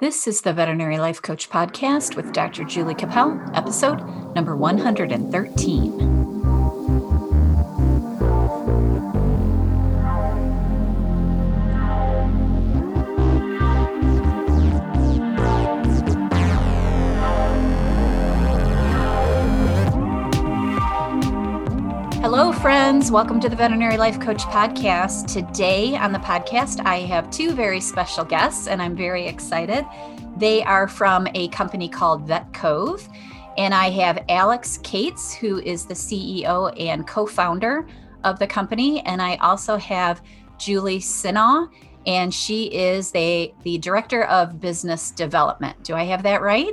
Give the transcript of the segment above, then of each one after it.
This is the Veterinary Life Coach Podcast with Dr. Julie Capel, episode number 113. Friends. Welcome to the Veterinary Life Coach Podcast. Today on the podcast, I have two very special guests, and I'm very excited. They are from a company called VetCove, and I have Alex Kates, who is the CEO and co founder of the company, and I also have Julie Sinaw, and she is the, the director of business development. Do I have that right?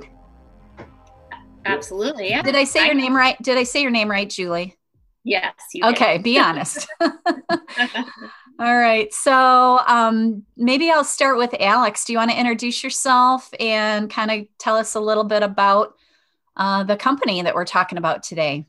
Absolutely. Yeah. Did I say your name right? Did I say your name right, Julie? Yes. okay, be honest. All right. So um, maybe I'll start with Alex. Do you want to introduce yourself and kind of tell us a little bit about uh, the company that we're talking about today?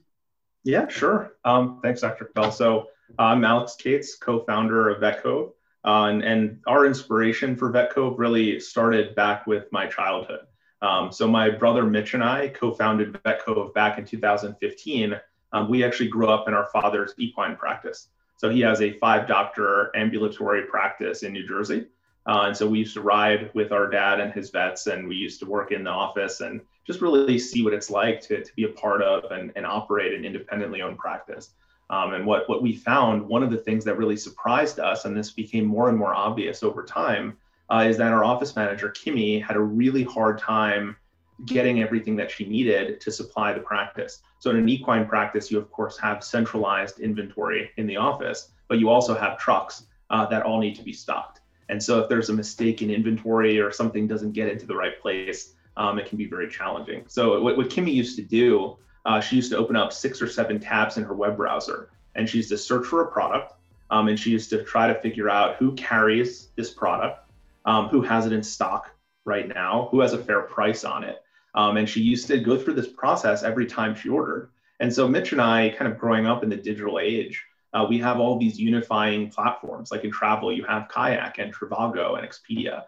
Yeah, sure. Um, thanks, Dr. Bell. So I'm Alex Kates, co-founder of VetCove. Uh, and, and, our inspiration for VetCove really started back with my childhood. Um, so my brother Mitch and I co-founded VetCove back in 2015 um, we actually grew up in our father's equine practice. So he has a five doctor ambulatory practice in New Jersey. Uh, and so we used to ride with our dad and his vets, and we used to work in the office and just really see what it's like to, to be a part of and, and operate an independently owned practice. Um, and what, what we found, one of the things that really surprised us, and this became more and more obvious over time, uh, is that our office manager, Kimmy, had a really hard time getting everything that she needed to supply the practice. So in an equine practice, you of course have centralized inventory in the office, but you also have trucks uh, that all need to be stocked. And so if there's a mistake in inventory or something doesn't get into the right place, um, it can be very challenging. So what, what Kimmy used to do, uh, she used to open up six or seven tabs in her web browser, and she used to search for a product, um, and she used to try to figure out who carries this product, um, who has it in stock right now, who has a fair price on it, um, and she used to go through this process every time she ordered. And so Mitch and I, kind of growing up in the digital age, uh, we have all these unifying platforms. Like in travel, you have Kayak and Trivago and Expedia.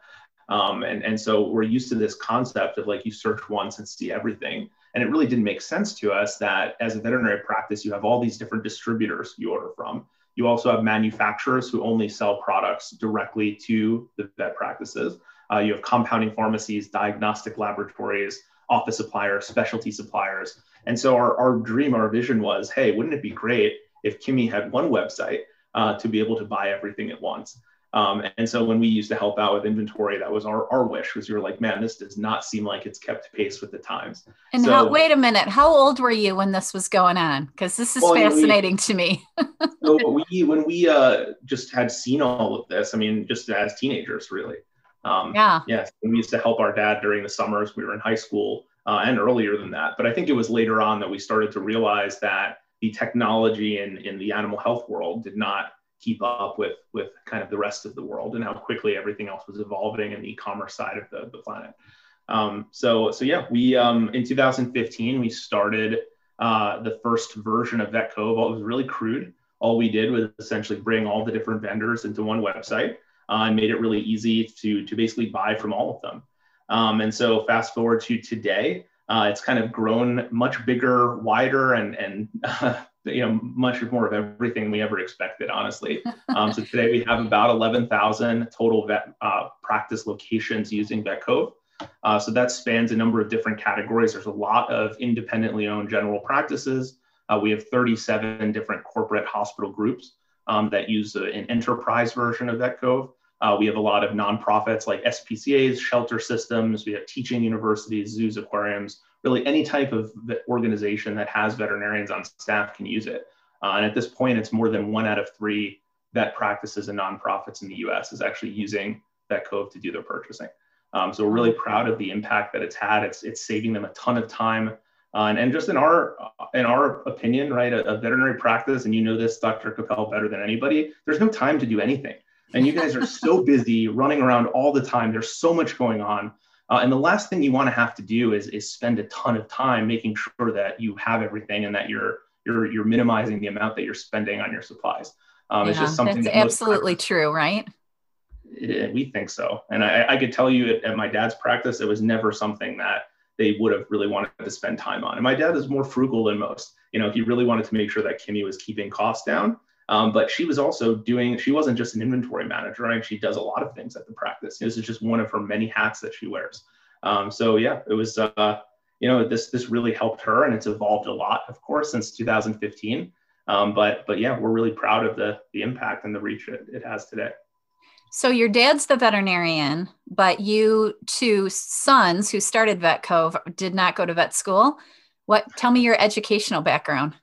Um, and, and so we're used to this concept of like you search once and see everything. And it really didn't make sense to us that as a veterinary practice, you have all these different distributors you order from. You also have manufacturers who only sell products directly to the vet practices. Uh, you have compounding pharmacies, diagnostic laboratories, office suppliers, specialty suppliers. And so our, our dream, our vision was, hey, wouldn't it be great if Kimmy had one website uh, to be able to buy everything at once? Um, and so when we used to help out with inventory, that was our, our wish was we were like, man, this does not seem like it's kept pace with the times. And so, how, wait a minute, how old were you when this was going on? Because this is well, fascinating we, to me. so we, when we uh, just had seen all of this, I mean, just as teenagers, really, um, yeah. Yes. we used to help our dad during the summers. We were in high school uh, and earlier than that. But I think it was later on that we started to realize that the technology in, in the animal health world did not keep up with, with kind of the rest of the world and how quickly everything else was evolving in the e-commerce side of the, the planet. Um, so, so yeah, we um, in 2015 we started uh, the first version of VetCove. It was really crude. All we did was essentially bring all the different vendors into one website uh, and made it really easy to, to basically buy from all of them. Um, and so fast forward to today, uh, it's kind of grown much bigger, wider, and, and uh, you know, much more of everything we ever expected, honestly. Um, so today we have about 11,000 total vet uh, practice locations using VetCove. Uh, so that spans a number of different categories. There's a lot of independently owned general practices. Uh, we have 37 different corporate hospital groups um, that use an enterprise version of VetCove. Uh, we have a lot of nonprofits like SPCAs, shelter systems, we have teaching universities, zoos, aquariums, really any type of organization that has veterinarians on staff can use it. Uh, and at this point, it's more than one out of three vet practices and nonprofits in the US is actually using VetCove to do their purchasing. Um, so we're really proud of the impact that it's had. It's, it's saving them a ton of time. Uh, and, and just in our in our opinion, right, a, a veterinary practice, and you know this, Dr. Capel, better than anybody, there's no time to do anything and you guys are so busy running around all the time. There's so much going on. Uh, and the last thing you want to have to do is, is spend a ton of time making sure that you have everything and that you're you're you're minimizing the amount that you're spending on your supplies. Um, yeah, it's just something that's that absolutely true, right? it, we think so. And I, I could tell you at, at, my dad's practice, it was never something that they would have really wanted to spend time on. And my dad is more frugal than most. You know, he really wanted to make sure that Kimmy was keeping costs down. Um, but she was also doing, she wasn't just an inventory manager, right? She does a lot of things at the practice. This is just one of her many hats that she wears. Um, so yeah, it was, uh, you know, this, this really helped her and it's evolved a lot, of course, since 2015. Um, but, but yeah, we're really proud of the, the impact and the reach it, it has today. So your dad's the veterinarian, but you two sons who started VetCove did not go to vet school. What? Tell me your educational background.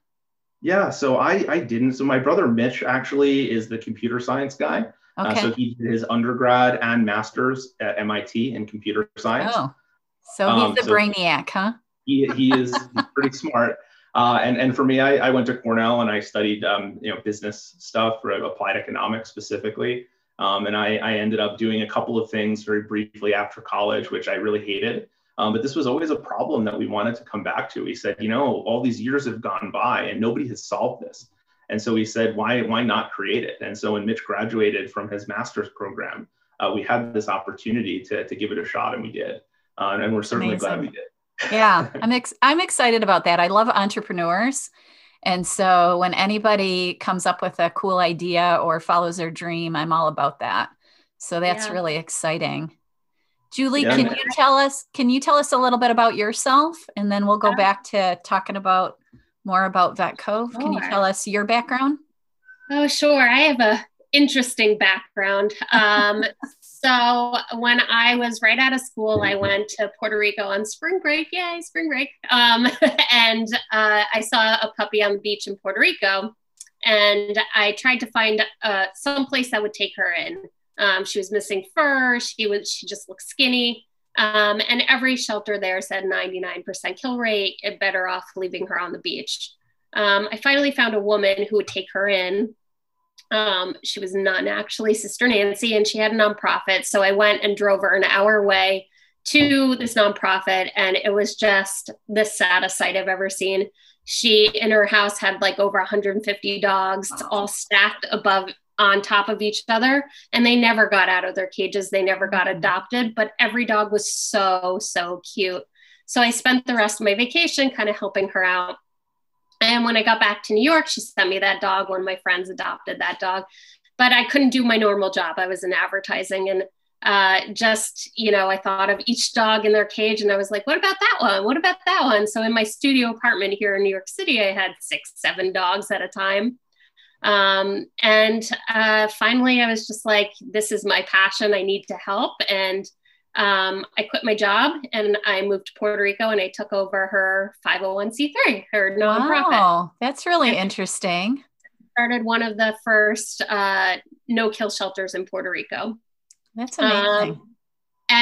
Yeah, so I I didn't. So my brother Mitch actually is the computer science guy. Uh, okay. Uh, so he did his undergrad and master's at MIT in computer science. Oh, so he's um, the so brainiac, huh? He, he is pretty smart. Uh, and, and for me, I, I went to Cornell and I studied, um, you know, business stuff for applied economics specifically. Um, and I, I ended up doing a couple of things very briefly after college, which I really hated. Um, but this was always a problem that we wanted to come back to. We said, you know, all these years have gone by and nobody has solved this. And so we said, why, why not create it? And so when Mitch graduated from his master's program, uh, we had this opportunity to, to give it a shot and we did. Uh, and we're certainly Amazing. glad we did. yeah, I'm, ex- I'm excited about that. I love entrepreneurs. And so when anybody comes up with a cool idea or follows their dream, I'm all about that. So that's yeah. really exciting. Julie, yeah. can you tell us can you tell us a little bit about yourself and then we'll go back to talking about more about VetCove. Can you tell us your background? Oh, sure. I have a interesting background. Um, so when I was right out of school, I went to Puerto Rico on spring break. Yay, spring break! Um, and uh, I saw a puppy on the beach in Puerto Rico, and I tried to find uh, some place that would take her in. Um, she was missing fur. She was she just looked skinny. Um, and every shelter there said 99% kill rate. It better off leaving her on the beach. Um, I finally found a woman who would take her in. Um, she was nun actually, Sister Nancy, and she had a nonprofit. So I went and drove her an hour away to this nonprofit, and it was just the saddest sight I've ever seen. She in her house had like over 150 dogs, all stacked above on top of each other and they never got out of their cages. They never got mm-hmm. adopted but every dog was so so cute. So i spent the rest of my vacation kind of helping her out. And when i got back to new york she sent me that dog. One of my friends adopted that dog. But i couldn't do my normal job. I was in advertising and uh, just you know i thought of each dog in their cage and i was like what about that one? What about that one? So in my studio apartment here in new york city i had six seven dogs at a time um, and uh, finally, I was just like, this is my passion. I need to help. And um, I quit my job and I moved to Puerto Rico and I took over her 501c3, her nonprofit. Wow, that's really and interesting. Started one of the first uh, no kill shelters in Puerto Rico. That's amazing. Um,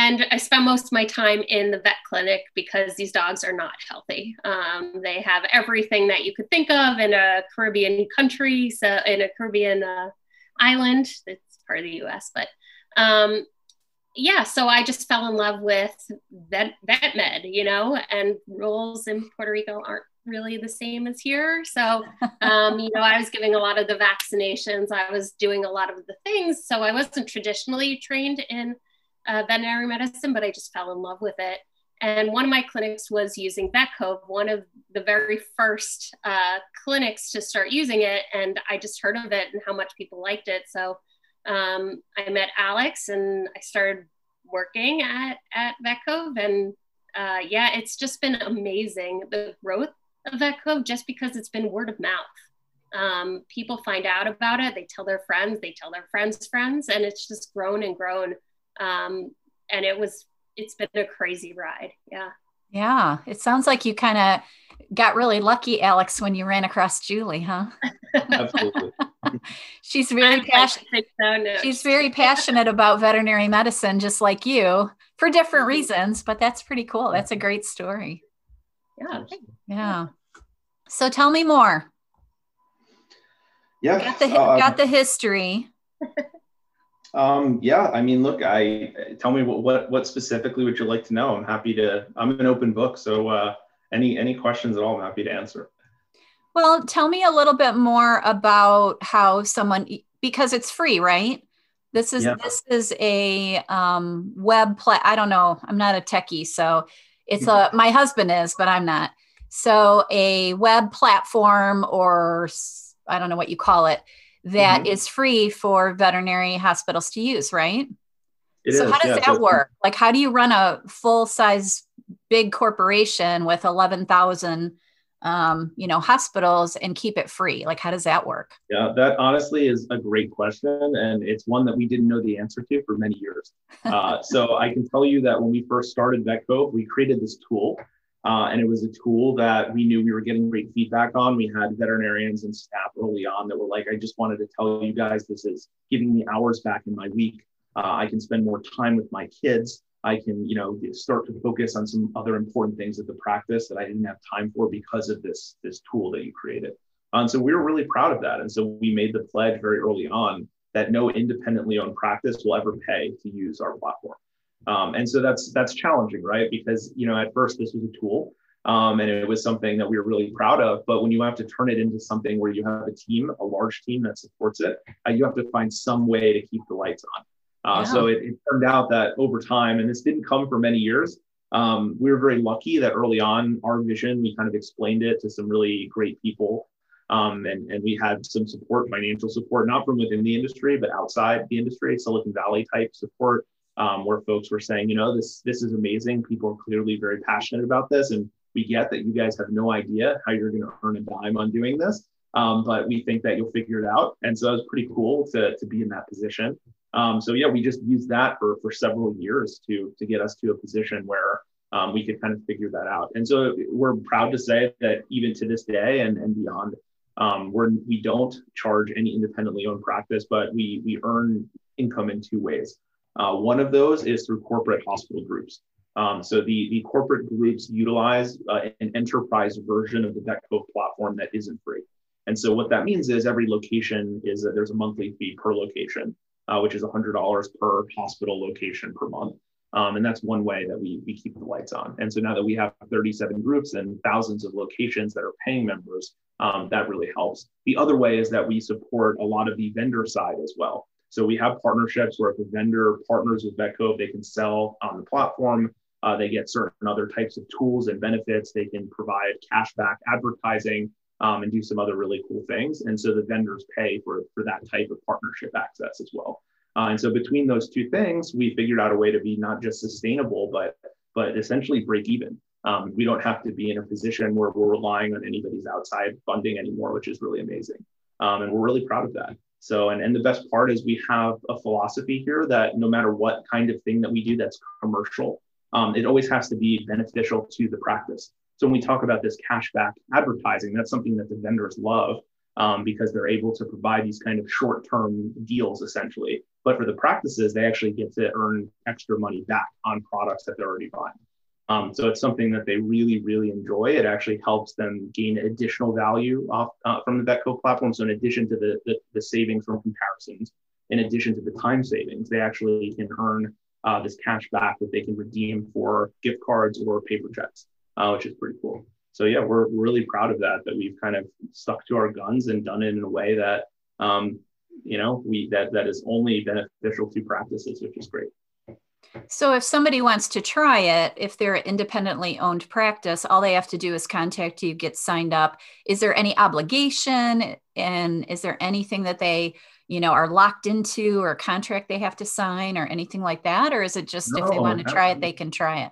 and I spend most of my time in the vet clinic because these dogs are not healthy. Um, they have everything that you could think of in a Caribbean country, so in a Caribbean uh, island. It's part of the U.S., but um, yeah. So I just fell in love with vet, vet med, you know, and rules in Puerto Rico aren't really the same as here. So, um, you know, I was giving a lot of the vaccinations. I was doing a lot of the things. So I wasn't traditionally trained in uh, veterinary medicine, but I just fell in love with it. And one of my clinics was using VetCove, one of the very first uh, clinics to start using it. And I just heard of it and how much people liked it. So um, I met Alex and I started working at, at VetCove. And uh, yeah, it's just been amazing the growth of VetCove just because it's been word of mouth. Um, people find out about it, they tell their friends, they tell their friends' friends, and it's just grown and grown um, and it was it's been a crazy ride. Yeah. Yeah. It sounds like you kind of got really lucky alex when you ran across julie huh? Absolutely. She's very passionate so, no. she's very passionate about veterinary medicine just like you for different mm-hmm. reasons but that's pretty cool. That's a great story. Yeah. Yeah. So tell me more. Yeah. Got the, uh, got the history Um, yeah, I mean, look, I tell me what, what, what specifically would you like to know? I'm happy to. I'm an open book, so uh, any any questions at all, I'm happy to answer. Well, tell me a little bit more about how someone because it's free, right? This is yeah. this is a um, web play. I don't know. I'm not a techie, so it's a my husband is, but I'm not. So a web platform or I don't know what you call it that mm-hmm. is free for veterinary hospitals to use, right? It so is, how does yeah, that work? Like how do you run a full size big corporation with 11,000 um, you know, hospitals and keep it free? Like, how does that work? Yeah, that honestly is a great question. And it's one that we didn't know the answer to for many years. Uh, so I can tell you that when we first started VetCove, we created this tool. Uh, and it was a tool that we knew we were getting great feedback on. We had veterinarians and staff early on that were like, I just wanted to tell you guys this is giving me hours back in my week. Uh, I can spend more time with my kids. I can, you know, start to focus on some other important things at the practice that I didn't have time for because of this this tool that you created. And so we were really proud of that. And so we made the pledge very early on that no independently owned practice will ever pay to use our platform. Um, and so that's that's challenging, right? Because you know at first this was a tool, um, and it was something that we were really proud of. But when you have to turn it into something where you have a team, a large team that supports it, uh, you have to find some way to keep the lights on. Uh, yeah. So it, it, turned out that over time, and this didn't come for many years, um, we were very lucky that early on our vision, we kind of explained it to some really great people. Um, and, and we had some support, financial support, not from within the industry, but outside the industry, Silicon Valley type support, um, where folks were saying, you know, this this is amazing. People are clearly very passionate about this, and we get that you guys have no idea how you're going to earn a dime on doing this. Um, but we think that you'll figure it out. And so it was pretty cool to, to be in that position. Um, so yeah, we just used that for, for several years to, to get us to a position where um, we could kind of figure that out. And so we're proud to say that even to this day and, and beyond, um, we're, we don't charge any independently owned practice, but we, we earn income in two ways. Uh, one of those is through corporate hospital groups. Um, so the, the corporate groups utilize uh, an enterprise version of the VetCove platform that isn't free. And so what that means is every location is that there's a monthly fee per location, uh, which is $100 per hospital location per month. Um, and that's one way that we, we keep the lights on. And so now that we have 37 groups and thousands of locations that are paying members, um, that really helps. The other way is that we support a lot of the vendor side as well. So we have partnerships where if a vendor partners with VetCove, they can sell on the platform. Uh, they get certain other types of tools and benefits. They can provide cashback advertising um, and do some other really cool things. And so the vendors pay for, for that type of partnership access as well. Uh, and so between those two things, we figured out a way to be not just sustainable, but but essentially break even. Um, we don't have to be in a position where we're relying on anybody's outside funding anymore, which is really amazing. Um, and we're really proud of that. So, and, and the best part is we have a philosophy here that no matter what kind of thing that we do that's commercial, um, it always has to be beneficial to the practice. So when we talk about this cashback advertising, that's something that the vendors love um, because they're able to provide these kind of short-term deals essentially. But for the practices, they actually get to earn extra money back on products that they're already buying. Um, so it's something that they really, really enjoy. It actually helps them gain additional value off uh, from the VetCove platform. So in addition to the, the, the, savings from comparisons, in addition to the time savings, they actually can earn uh, this cash back that they can redeem for gift cards or paper checks uh, which is pretty cool. So yeah, we're really proud of that. That we've kind of stuck to our guns and done it in a way that um, you know we that that is only beneficial to practices, which is great. So if somebody wants to try it, if they're an independently owned practice, all they have to do is contact you, get signed up. Is there any obligation and is there anything that they, you know, are locked into or contract they have to sign or anything like that or is it just no, if they want to try it they can try it?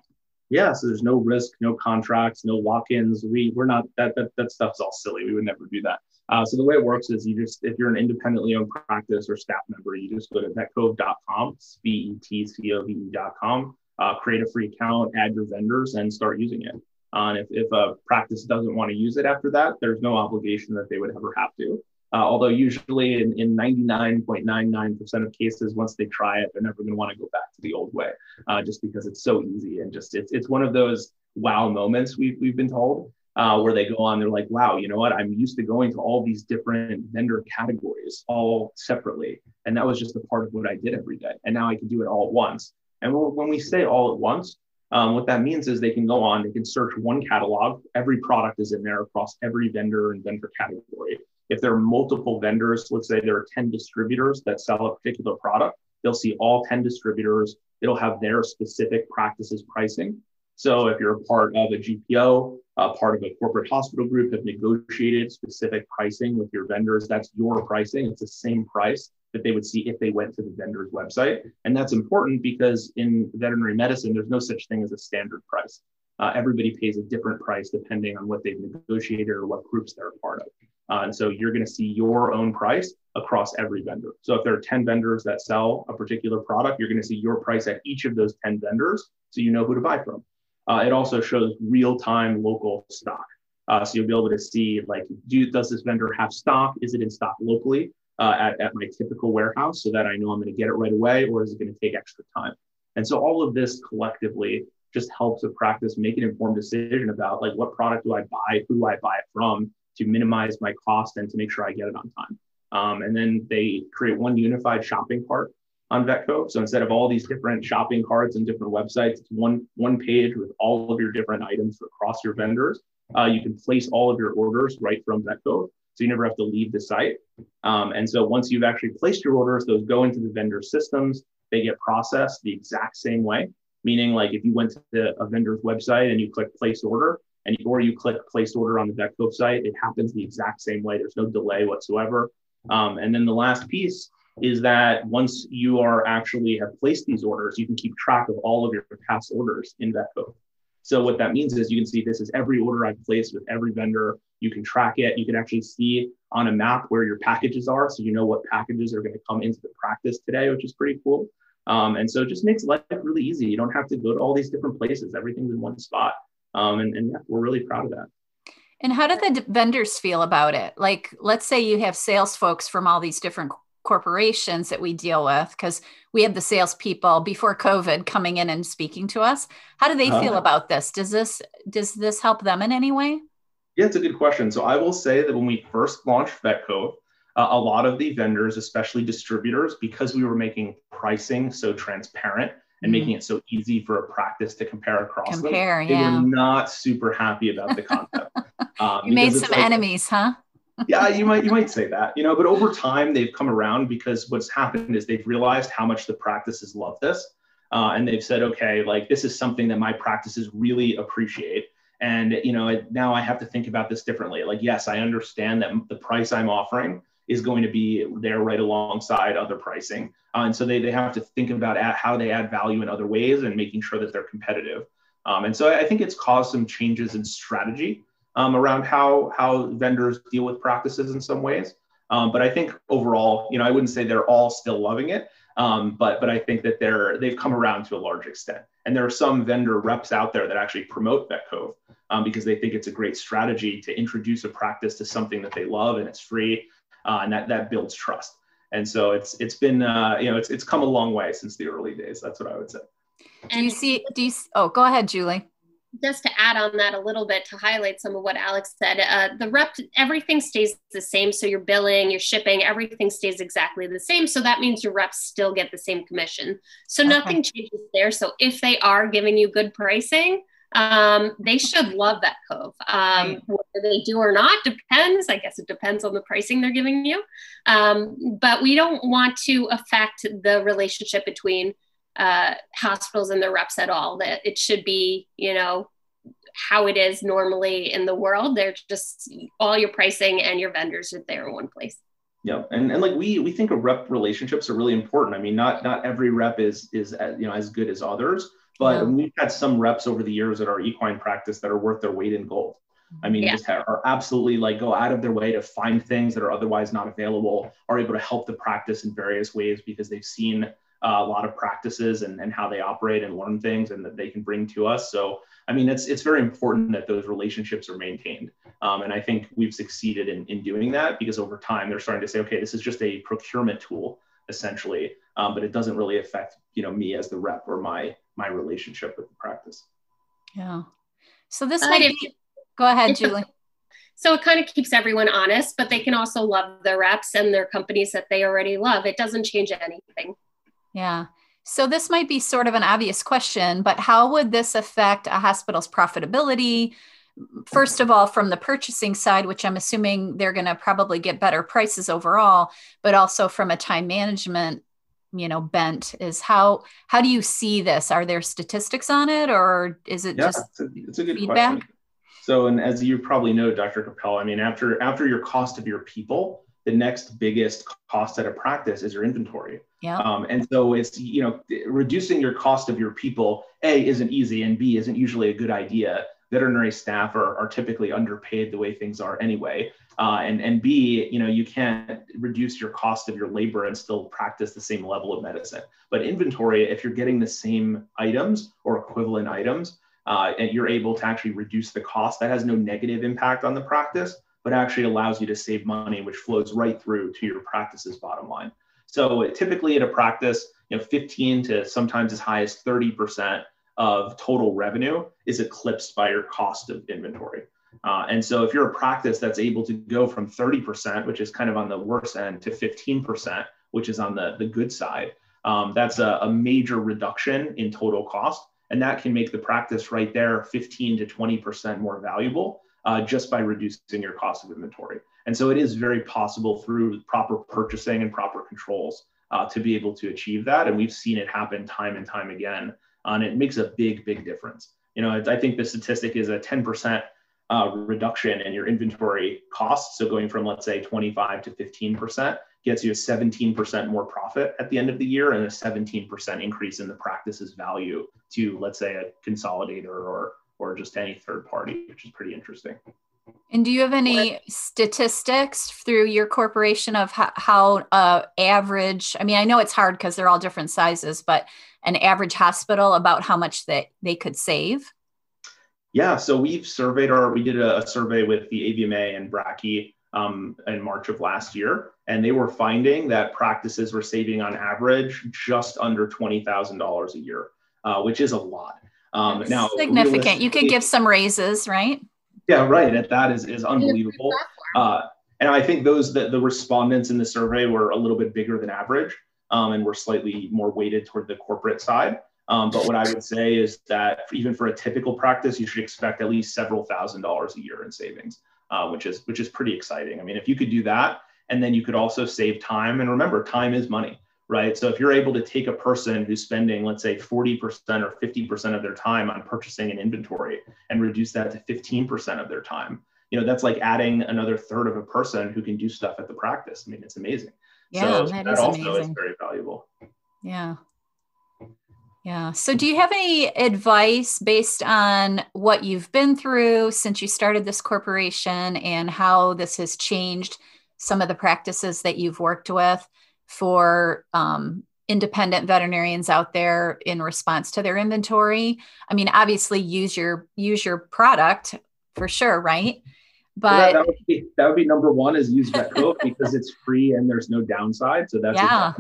yeah, so there's no risk, no contracts, no lock-ins. We we're not that that that stuff's all silly. We would never do that. Uh, so the way it works is you just if you're an independently owned practice or staff member, you just go to vetcove.com, v-e-t-c-o-v-e.com, uh, create a free account, add your vendors, and start using it. Uh, and if, if a practice doesn't want to use it after that, there's no obligation that they would ever have to. Uh, although usually in, in 99.99% of cases, once they try it, they're never going to want to go back to the old way, uh, just because it's so easy and just it's it's one of those wow moments we've we've been told uh, where they go on, they're like, wow, you know what? I'm used to going to all these different vendor categories all separately, and that was just a part of what I did every day, and now I can do it all at once. And when we say all at once, um, what that means is they can go on, they can search one catalog. Every product is in there across every vendor and vendor category. If there are multiple vendors, let's say there are 10 distributors that sell a particular product, they'll see all 10 distributors. It'll have their specific practices pricing. So if you're a part of a GPO, a part of a corporate hospital group, have negotiated specific pricing with your vendors, that's your pricing. It's the same price that they would see if they went to the vendor's website. And that's important because in veterinary medicine, there's no such thing as a standard price. Uh, everybody pays a different price depending on what they've negotiated or what groups they're a part of. Uh, and so you're going to see your own price across every vendor. So if there are 10 vendors that sell a particular product, you're going to see your price at each of those 10 vendors so you know who to buy from. Uh, it also shows real-time local stock. Uh, so you'll be able to see like, do does this vendor have stock? Is it in stock locally uh, at, at my typical warehouse so that I know I'm going to get it right away, or is it going to take extra time? And so all of this collectively just helps a practice make an informed decision about like what product do I buy, who do I buy it from, to minimize my cost and to make sure I get it on time. Um, and then they create one unified shopping cart on Vetcove. So instead of all these different shopping carts and different websites, it's one one page with all of your different items across your vendors. Uh, you can place all of your orders right from Vetcove, so you never have to leave the site. Um, and so once you've actually placed your orders, those go into the vendor systems. They get processed the exact same way. Meaning, like if you went to a vendor's website and you click place order, and or you click place order on the Vetcove site, it happens the exact same way. There's no delay whatsoever. Um, and then the last piece is that once you are actually have placed these orders, you can keep track of all of your past orders in Vetcove. So what that means is you can see this is every order I've placed with every vendor. You can track it. You can actually see on a map where your packages are, so you know what packages are going to come into the practice today, which is pretty cool. Um, and so it just makes life really easy. You don't have to go to all these different places. Everything's in one spot. Um, and, and yeah, we're really proud of that. And how do the vendors feel about it? Like, let's say you have sales folks from all these different corporations that we deal with, because we had the salespeople before COVID coming in and speaking to us. How do they uh, feel about this? Does this does this help them in any way? Yeah, it's a good question. So I will say that when we first launched Vetcove, uh, a lot of the vendors, especially distributors, because we were making pricing so transparent and making mm. it so easy for a practice to compare across compare, them. They yeah. were not super happy about the concept. Um, you made some like, enemies, huh? Yeah, you might you might say that, you know, but over time they've come around because what's happened is they've realized how much the practices love this. Uh, and they've said, okay, like this is something that my practices really appreciate. And you know, now I have to think about this differently. Like, yes, I understand that the price I'm offering is going to be there right alongside other pricing. Uh, and so they, they have to think about how they add value in other ways and making sure that they're competitive. Um, and so I think it's caused some changes in strategy um, around how, how vendors deal with practices in some ways. Um, but I think overall, you know, I wouldn't say they're all still loving it, um, but but I think that they're they've come around to a large extent. And there are some vendor reps out there that actually promote Vetcove um, because they think it's a great strategy to introduce a practice to something that they love and it's free uh, and that that builds trust. And so it's it's been uh, you know it's it's come a long way since the early days. That's what I would say. Do you see? Do you? Oh, go ahead, Julie. Just to add on that a little bit to highlight some of what Alex said, uh, the rep everything stays the same. So your billing, your shipping, everything stays exactly the same. So that means your reps still get the same commission. So okay. nothing changes there. So if they are giving you good pricing, um, they should love that cove. Um, whether they do or not depends. I guess it depends on the pricing they're giving you. Um, but we don't want to affect the relationship between uh, hospitals and their reps at all. That it should be, you know, how it is normally in the world. They're just all your pricing and your vendors are there in one place. Yeah, and, and like we we think of rep relationships are really important. I mean, not not every rep is is you know as good as others. But yeah. we've had some reps over the years at our equine practice that are worth their weight in gold. I mean, yeah. just are absolutely like go out of their way to find things that are otherwise not available, are able to help the practice in various ways because they've seen uh, a lot of practices and, and how they operate and learn things and that they can bring to us. So, I mean, it's, it's very important that those relationships are maintained. Um, and I think we've succeeded in, in doing that because over time they're starting to say, okay, this is just a procurement tool essentially, um, but it doesn't really affect, you know, me as the rep or my my relationship with the practice. Yeah. So this might be, go ahead, Julie. So it kind of keeps everyone honest, but they can also love their reps and their companies that they already love. It doesn't change anything. Yeah. So this might be sort of an obvious question, but how would this affect a hospital's profitability? First of all, from the purchasing side, which I'm assuming they're going to probably get better prices overall, but also from a time management you know bent is how how do you see this are there statistics on it or is it yeah, just it's a, it's a good feedback question. so and as you probably know dr capel i mean after after your cost of your people the next biggest cost at a practice is your inventory. Yeah. Um, and so it's you know reducing your cost of your people a isn't easy and b isn't usually a good idea. Veterinary staff are, are typically underpaid the way things are anyway. Uh, and and B, you know, you can't reduce your cost of your labor and still practice the same level of medicine. But inventory, if you're getting the same items or equivalent items, uh, and you're able to actually reduce the cost, that has no negative impact on the practice, but actually allows you to save money, which flows right through to your practice's bottom line. So typically at a practice, you know, 15 to sometimes as high as 30% of total revenue is eclipsed by your cost of inventory. Uh, and so if you're a practice that's able to go from 30%, which is kind of on the worst end, to 15%, which is on the, the good side, um, that's a, a, major reduction in total cost. And that can make the practice right there 15 to 20% more valuable uh, just by reducing your cost of inventory. And so it is very possible through proper purchasing and proper controls uh, to be able to achieve that. And we've seen it happen time and time again. Uh, and it makes a big, big difference. You know, I think the statistic is a 10% uh, reduction in your inventory costs. So going from let's say 25 to 15% gets you a 17% more profit at the end of the year and a 17% increase in the practice's value to let's say a consolidator or or just any third party, which is pretty interesting. And do you have any statistics through your corporation of how, how uh, average? I mean, I know it's hard because they're all different sizes, but an average hospital about how much that they could save? Yeah, so we've surveyed our, we did a, a survey with the AVMA and Brakke um, in March of last year, and they were finding that practices were saving on average just under $20,000 a year, uh, which is a lot. Um, now, significant. You could give some raises, right? Yeah, right. At that is, is unbelievable. Uh, and I think those the, the respondents in the survey were a little bit bigger than average um, and were slightly more weighted toward the corporate side. Um, but what I would say is that even for a typical practice, you should expect at least several thousand dollars a year in savings, uh, which is which is pretty exciting. I mean, if you could do that, and then you could also save time. And remember, time is money, right? So if you're able to take a person who's spending, let's say, 40% or 50% of their time on purchasing an inventory and reduce that to 15% of their time, you know, that's like adding another third of a person who can do stuff at the practice. I mean, it's amazing. Yeah, so that, that is also amazing. is very valuable. Yeah. Yeah. So, do you have any advice based on what you've been through since you started this corporation and how this has changed some of the practices that you've worked with for um, independent veterinarians out there in response to their inventory? I mean, obviously, use your use your product for sure, right? But that, that, would be, that would be number one is use VetCove because it's free and there's no downside. So that's yeah.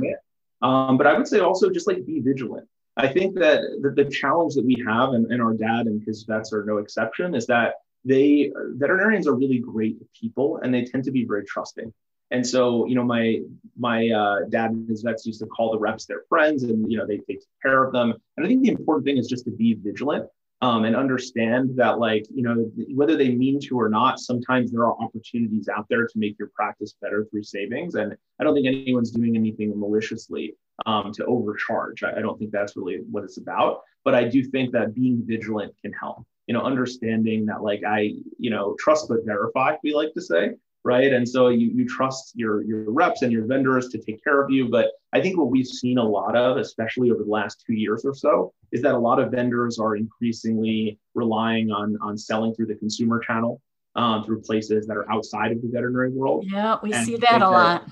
Um, but I would say also just like be vigilant. I think that the, the challenge that we have, and, and our dad and his vets are no exception, is that they veterinarians are really great people and they tend to be very trusting. And so, you know, my my uh, dad and his vets used to call the reps their friends, and you know, they take care of them. And I think the important thing is just to be vigilant um, and understand that, like, you know, whether they mean to or not, sometimes there are opportunities out there to make your practice better through savings. And I don't think anyone's doing anything maliciously um, to overcharge. I, I don't think that's really what it's about. But I do think that being vigilant can help. You know, understanding that like I, you know, trust but verify, we like to say, right? And so you you trust your your reps and your vendors to take care of you. But I think what we've seen a lot of, especially over the last two years or so, is that a lot of vendors are increasingly relying on on selling through the consumer channel, um, through places that are outside of the veterinary world. Yeah, we and see that a lot.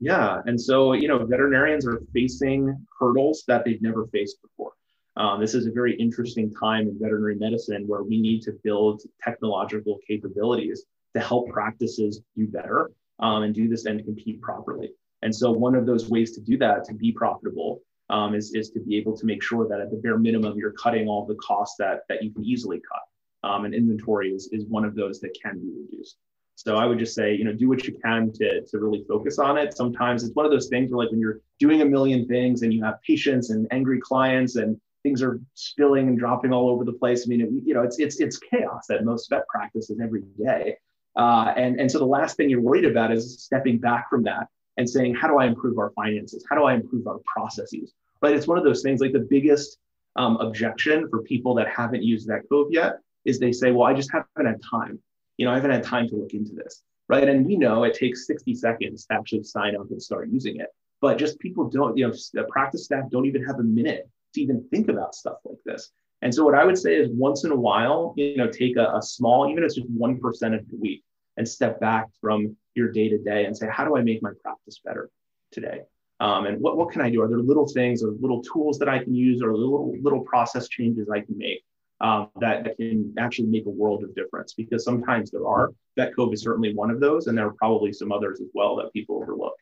Yeah. And so, you know, veterinarians are facing hurdles that they've never faced before. Um, this is a very interesting time in veterinary medicine where we need to build technological capabilities to help practices do better um, and do this and compete properly. And so, one of those ways to do that, to be profitable, um, is, is to be able to make sure that at the bare minimum, you're cutting all the costs that, that you can easily cut. Um, and inventory is, is one of those that can be reduced. So I would just say, you know, do what you can to, to really focus on it. Sometimes it's one of those things where like when you're doing a million things and you have patients and angry clients and things are spilling and dropping all over the place. I mean, it, you know, it's it's it's chaos at most vet practices every day. Uh, and and so the last thing you're worried about is stepping back from that and saying, how do I improve our finances? How do I improve our processes? Right? It's one of those things like the biggest um, objection for people that haven't used VetCove yet is they say, well, I just haven't had time. You know, I haven't had time to look into this. Right. And we know it takes 60 seconds to actually sign up and start using it. But just people don't, you know, the practice staff don't even have a minute to even think about stuff like this. And so what I would say is once in a while, you know, take a, a small, even if it's just 1% of the week and step back from your day to day and say, how do I make my practice better today? Um, and what, what can I do? Are there little things or little tools that I can use or little, little process changes I can make um, that, that can actually make a world of difference? Because sometimes there are. VetCove is certainly one of those, and there are probably some others as well that people overlook.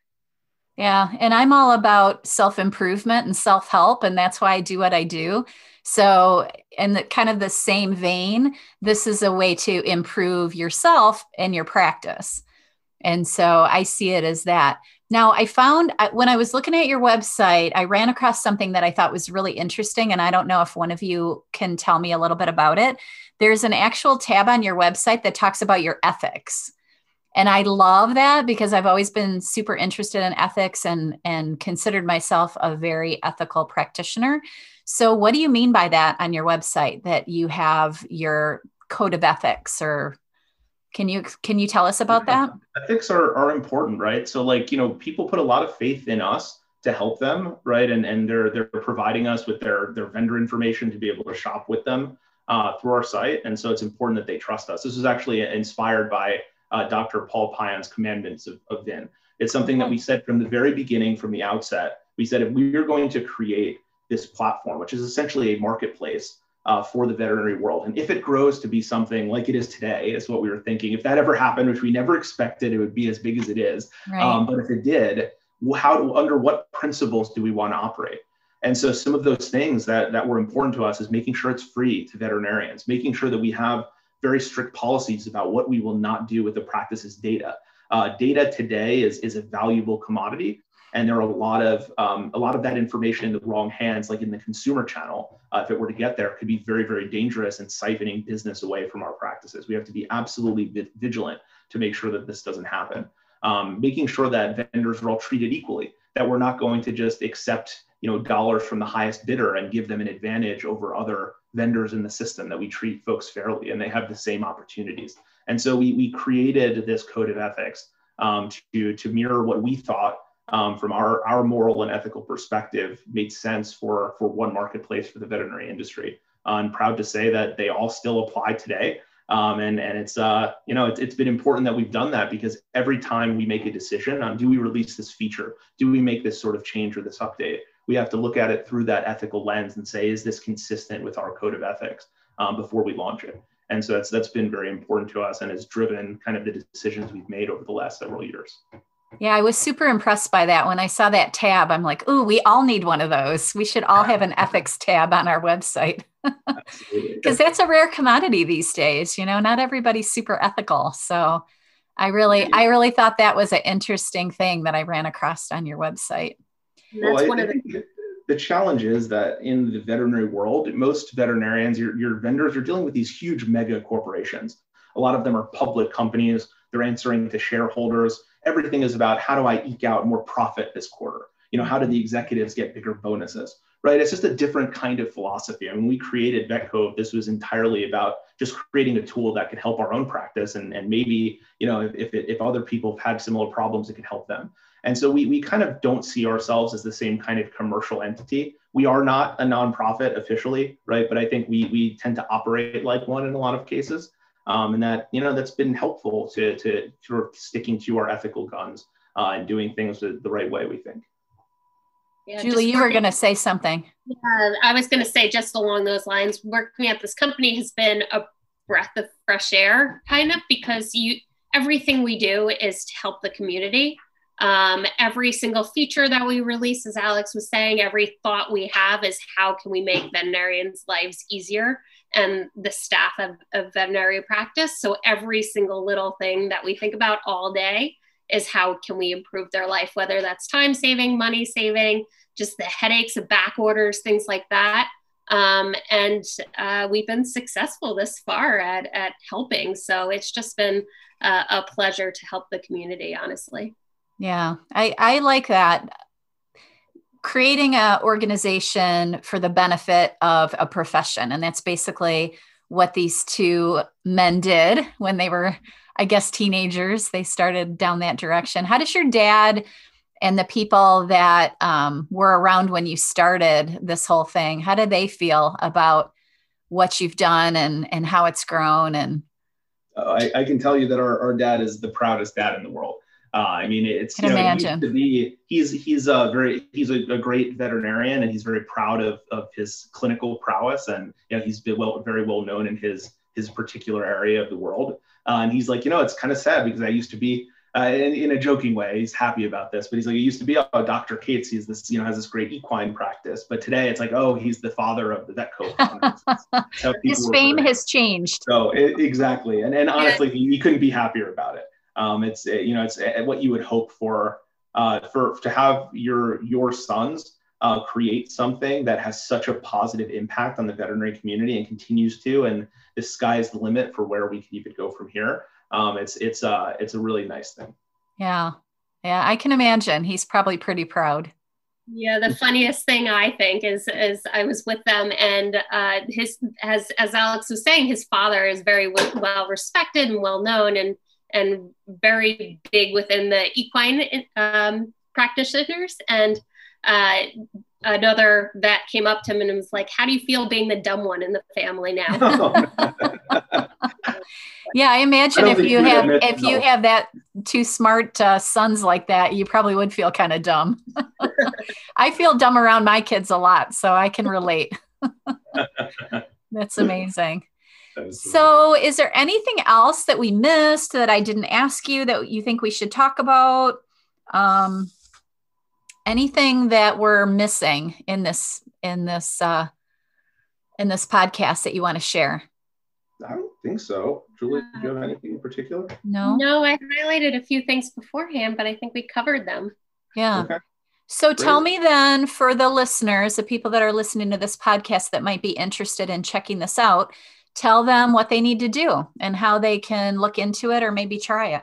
Yeah. And I'm all about self improvement and self help. And that's why I do what I do. So, in the kind of the same vein, this is a way to improve yourself and your practice. And so I see it as that. Now, I found when I was looking at your website, I ran across something that I thought was really interesting. And I don't know if one of you can tell me a little bit about it. There's an actual tab on your website that talks about your ethics. And I love that because I've always been super interested in ethics and, and considered myself a very ethical practitioner. So, what do you mean by that on your website that you have your code of ethics or can you can you tell us about that? Ethics are, are important, right? So like, you know, people put a lot of faith in us to help them, right? And and they're they're providing us with their their vendor information to be able to shop with them uh, through our site. And so it's important that they trust us. This is actually inspired by uh, Dr. Paul Pion's commandments of, of VIN. It's something that we said from the very beginning, from the outset. We said if we are going to create this platform, which is essentially a marketplace uh, for the veterinary world, and if it grows to be something like it is today, is what we were thinking. If that ever happened, which we never expected, it would be as big as it is. Right. Um, but if it did, how under what principles do we want to operate? And so some of those things that that were important to us is making sure it's free to veterinarians, making sure that we have very strict policies about what we will not do with the practice's data. Uh, data today is, is a valuable commodity, and there are a lot of um, a lot of that information in the wrong hands, like in the consumer channel. Uh, if it were to get there, could be very very dangerous and siphoning business away from our practices. We have to be absolutely vigilant to make sure that this doesn't happen. Um, making sure that vendors are all treated equally, that we're not going to just accept you know dollars from the highest bidder and give them an advantage over other vendors in the system that we treat folks fairly and they have the same opportunities. And so we, we created this code of ethics um, to, to mirror what we thought um, from our, our moral and ethical perspective made sense for, for one marketplace for the veterinary industry. Uh, i'm proud to say that they all still apply today. Um, and and it's uh, you know it's, it's been important that we've done that because every time we make a decision on do we release this feature? Do we make this sort of change or this update we have to look at it through that ethical lens and say, is this consistent with our code of ethics um, before we launch it? And so that's that's been very important to us and has driven kind of the decisions we've made over the last several years. Yeah, I was super impressed by that. When I saw that tab, I'm like, oh, we all need one of those. We should all have an ethics tab on our website. Because that's a rare commodity these days. You know, not everybody's super ethical. So I really, I really thought that was an interesting thing that I ran across on your website that's well, one I, of the the challenge is that in the veterinary world, most veterinarians, your, your vendors are dealing with these huge mega corporations. A lot of them are public companies. They're answering to shareholders. Everything is about how do I eke out more profit this quarter? You know, how do the executives get bigger bonuses? Right? It's just a different kind of philosophy. I mean, when we created VetCove, this was entirely about just creating a tool that could help our own practice, and, and maybe you know if if, it, if other people have had similar problems, it could help them. And so we, we kind of don't see ourselves as the same kind of commercial entity. We are not a nonprofit officially, right? But I think we, we tend to operate like one in a lot of cases. Um, and that, you know, that's been helpful to, to sort of sticking to our ethical guns uh, and doing things the, the right way, we think. Yeah, Julie, you were going to say something. Yeah, I was going to say just along those lines, working at this company has been a breath of fresh air, kind of, because you everything we do is to help the community. Um, every single feature that we release, as Alex was saying, every thought we have is how can we make veterinarians' lives easier and the staff of, of veterinary practice. So every single little thing that we think about all day is how can we improve their life, whether that's time saving, money saving, just the headaches of back orders, things like that. Um, and uh, we've been successful this far at, at helping. So it's just been a pleasure to help the community, honestly. Yeah, I, I like that. Creating an organization for the benefit of a profession. And that's basically what these two men did when they were, I guess, teenagers. They started down that direction. How does your dad and the people that um, were around when you started this whole thing, how do they feel about what you've done and, and how it's grown? And uh, I, I, can tell you that our, our dad is the proudest dad in the world. Uh, I mean, it's you know, imagine. to be he's he's a very he's a, a, great veterinarian and he's very proud of of his clinical prowess and you know he's been well very well known in his his particular area of the world. Uh, and he's like, you know, it's kind of sad because I used to be uh, in, in, a joking way. He's happy about this, but he's like, it used to be, oh, Dr. Kates, he's this, you know, has this great equine practice. But today it's like, oh, he's the father of the Vetco. His fame has changed. So it, exactly. And, and honestly, yeah. he, couldn't be happier about it. Um, it's, you know, it's uh, what you would hope for, uh, for to have your, your sons uh, create something that has such a positive impact on the veterinary community and continues to, and the sky is the limit for where we can even go from here um, it's it's uh it's a really nice thing. Yeah, yeah, I can imagine. He's probably pretty proud. Yeah, the funniest thing I think is is I was with them and uh, his as as Alex was saying, his father is very well respected and well known and and very big within the equine um, practitioners. And uh, another vet came up to him and was like, "How do you feel being the dumb one in the family now?" yeah, I imagine I if you have if no. you have that two smart uh, sons like that, you probably would feel kind of dumb. I feel dumb around my kids a lot, so I can relate. That's amazing. So, is there anything else that we missed that I didn't ask you that you think we should talk about? Um, anything that we're missing in this in this uh, in this podcast that you want to share? I don't think so. Julie, do you have anything in particular? No. No, I highlighted a few things beforehand, but I think we covered them. Yeah. Okay. So Great. tell me then for the listeners, the people that are listening to this podcast that might be interested in checking this out, tell them what they need to do and how they can look into it or maybe try it.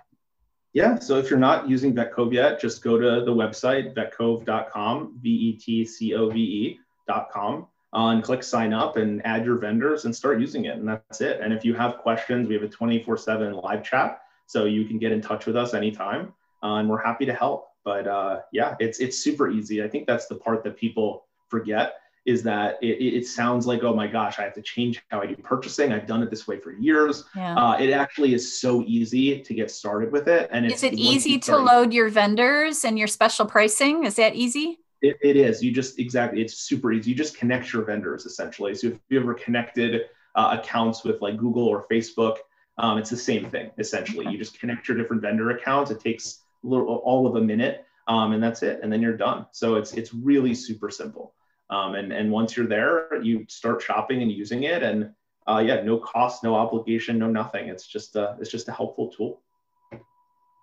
Yeah, so if you're not using VetCove yet, just go to the website, vetcove.com, V E T C O V E.com uh, and click sign up and add your vendors and start using it. And that's it. And if you have questions, we have a 24 7 live chat. So you can get in touch with us anytime uh, and we're happy to help. But uh, yeah, it's, it's super easy. I think that's the part that people forget is that it, it, sounds like, oh my gosh, I have to change how I do purchasing. I've done it this way for years. Yeah. Uh, it actually is so easy to get started with it. And is it easy to load your vendors and your special pricing? Is that easy? It, it is. You just exactly. It's super easy. You just connect your vendors essentially. So if you ever connected uh, accounts with like Google or Facebook, um, it's the same thing essentially. You just connect your different vendor accounts. It takes little, all of a minute, um, and that's it. And then you're done. So it's it's really super simple. Um, and and once you're there, you start shopping and using it, and uh, yeah, no cost, no obligation, no nothing. It's just a it's just a helpful tool.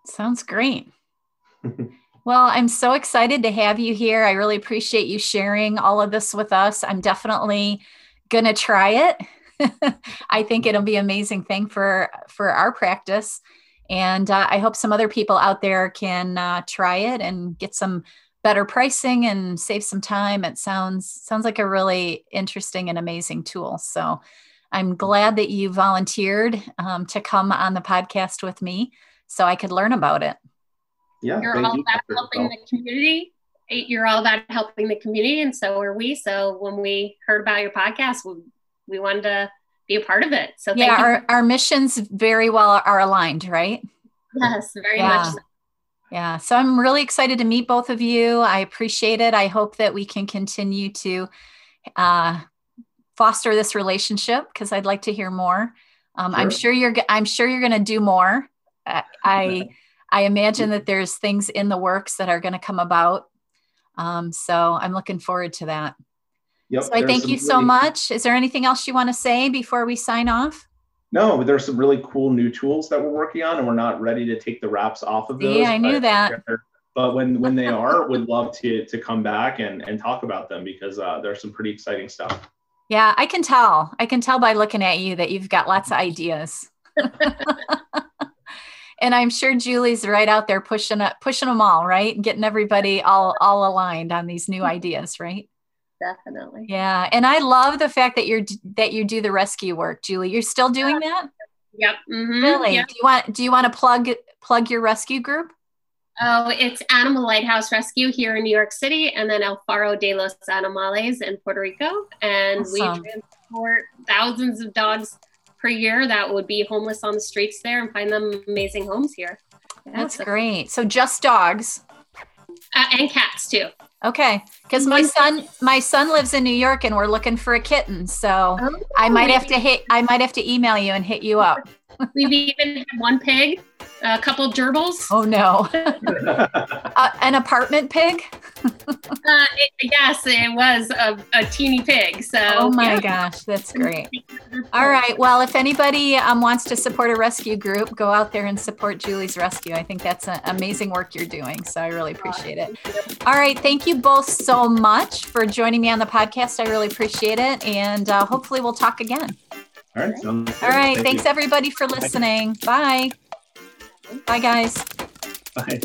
Sounds great. Well, I'm so excited to have you here. I really appreciate you sharing all of this with us. I'm definitely going to try it. I think it'll be an amazing thing for for our practice, and uh, I hope some other people out there can uh, try it and get some better pricing and save some time. It sounds sounds like a really interesting and amazing tool. So I'm glad that you volunteered um, to come on the podcast with me so I could learn about it yeah, you're all you about helping the community. You're all about helping the community, and so are we. So when we heard about your podcast, we, we wanted to be a part of it. So yeah, our, our missions very well are aligned, right? Yes, very yeah. much. So. Yeah, so I'm really excited to meet both of you. I appreciate it. I hope that we can continue to uh, foster this relationship because I'd like to hear more. Um, sure. I'm sure you're. I'm sure you're going to do more. I I imagine that there's things in the works that are going to come about. Um, so I'm looking forward to that. Yep, so I thank you so much. Is there anything else you want to say before we sign off? No, but there's some really cool new tools that we're working on, and we're not ready to take the wraps off of those. Yeah, I knew that. But when when they are, would love to to come back and and talk about them because uh, there's some pretty exciting stuff. Yeah, I can tell. I can tell by looking at you that you've got lots of ideas. and I'm sure Julie's right out there pushing up, pushing them all, right? Getting everybody all all aligned on these new ideas, right? Definitely. Yeah. And I love the fact that you're that you do the rescue work, Julie. You're still doing that? Yep. Mm-hmm. Really? Yep. Do you want do you want to plug plug your rescue group? Oh, it's Animal Lighthouse Rescue here in New York City, and then El Faro de los Animales in Puerto Rico. And Awesome. we transport thousands of dogs per year that would be homeless on the streets there and find them amazing homes here. Yeah, That's great. So just dogs. Uh, and cats too. Okay. Because my son my son lives in New York and we're looking for a kitten. So oh, I might have to hit I might have to email you and hit you up. We've even had one pig, a couple gerbils. Oh no. uh, an apartment pig? Uh, it, yes, it was a, a teeny pig. So Oh my yeah. gosh, that's great. All right. Well, if anybody um, wants to support a rescue group, go out there and support Julie's Rescue. I think that's a, amazing work you're doing. So I really appreciate it. All right. Thank you both so much for joining me on the podcast. I really appreciate it. And uh, hopefully we'll talk again. All right. sounds good. All right. Thank Thanks, you. everybody, for listening. Bye. Bye, guys. Bye.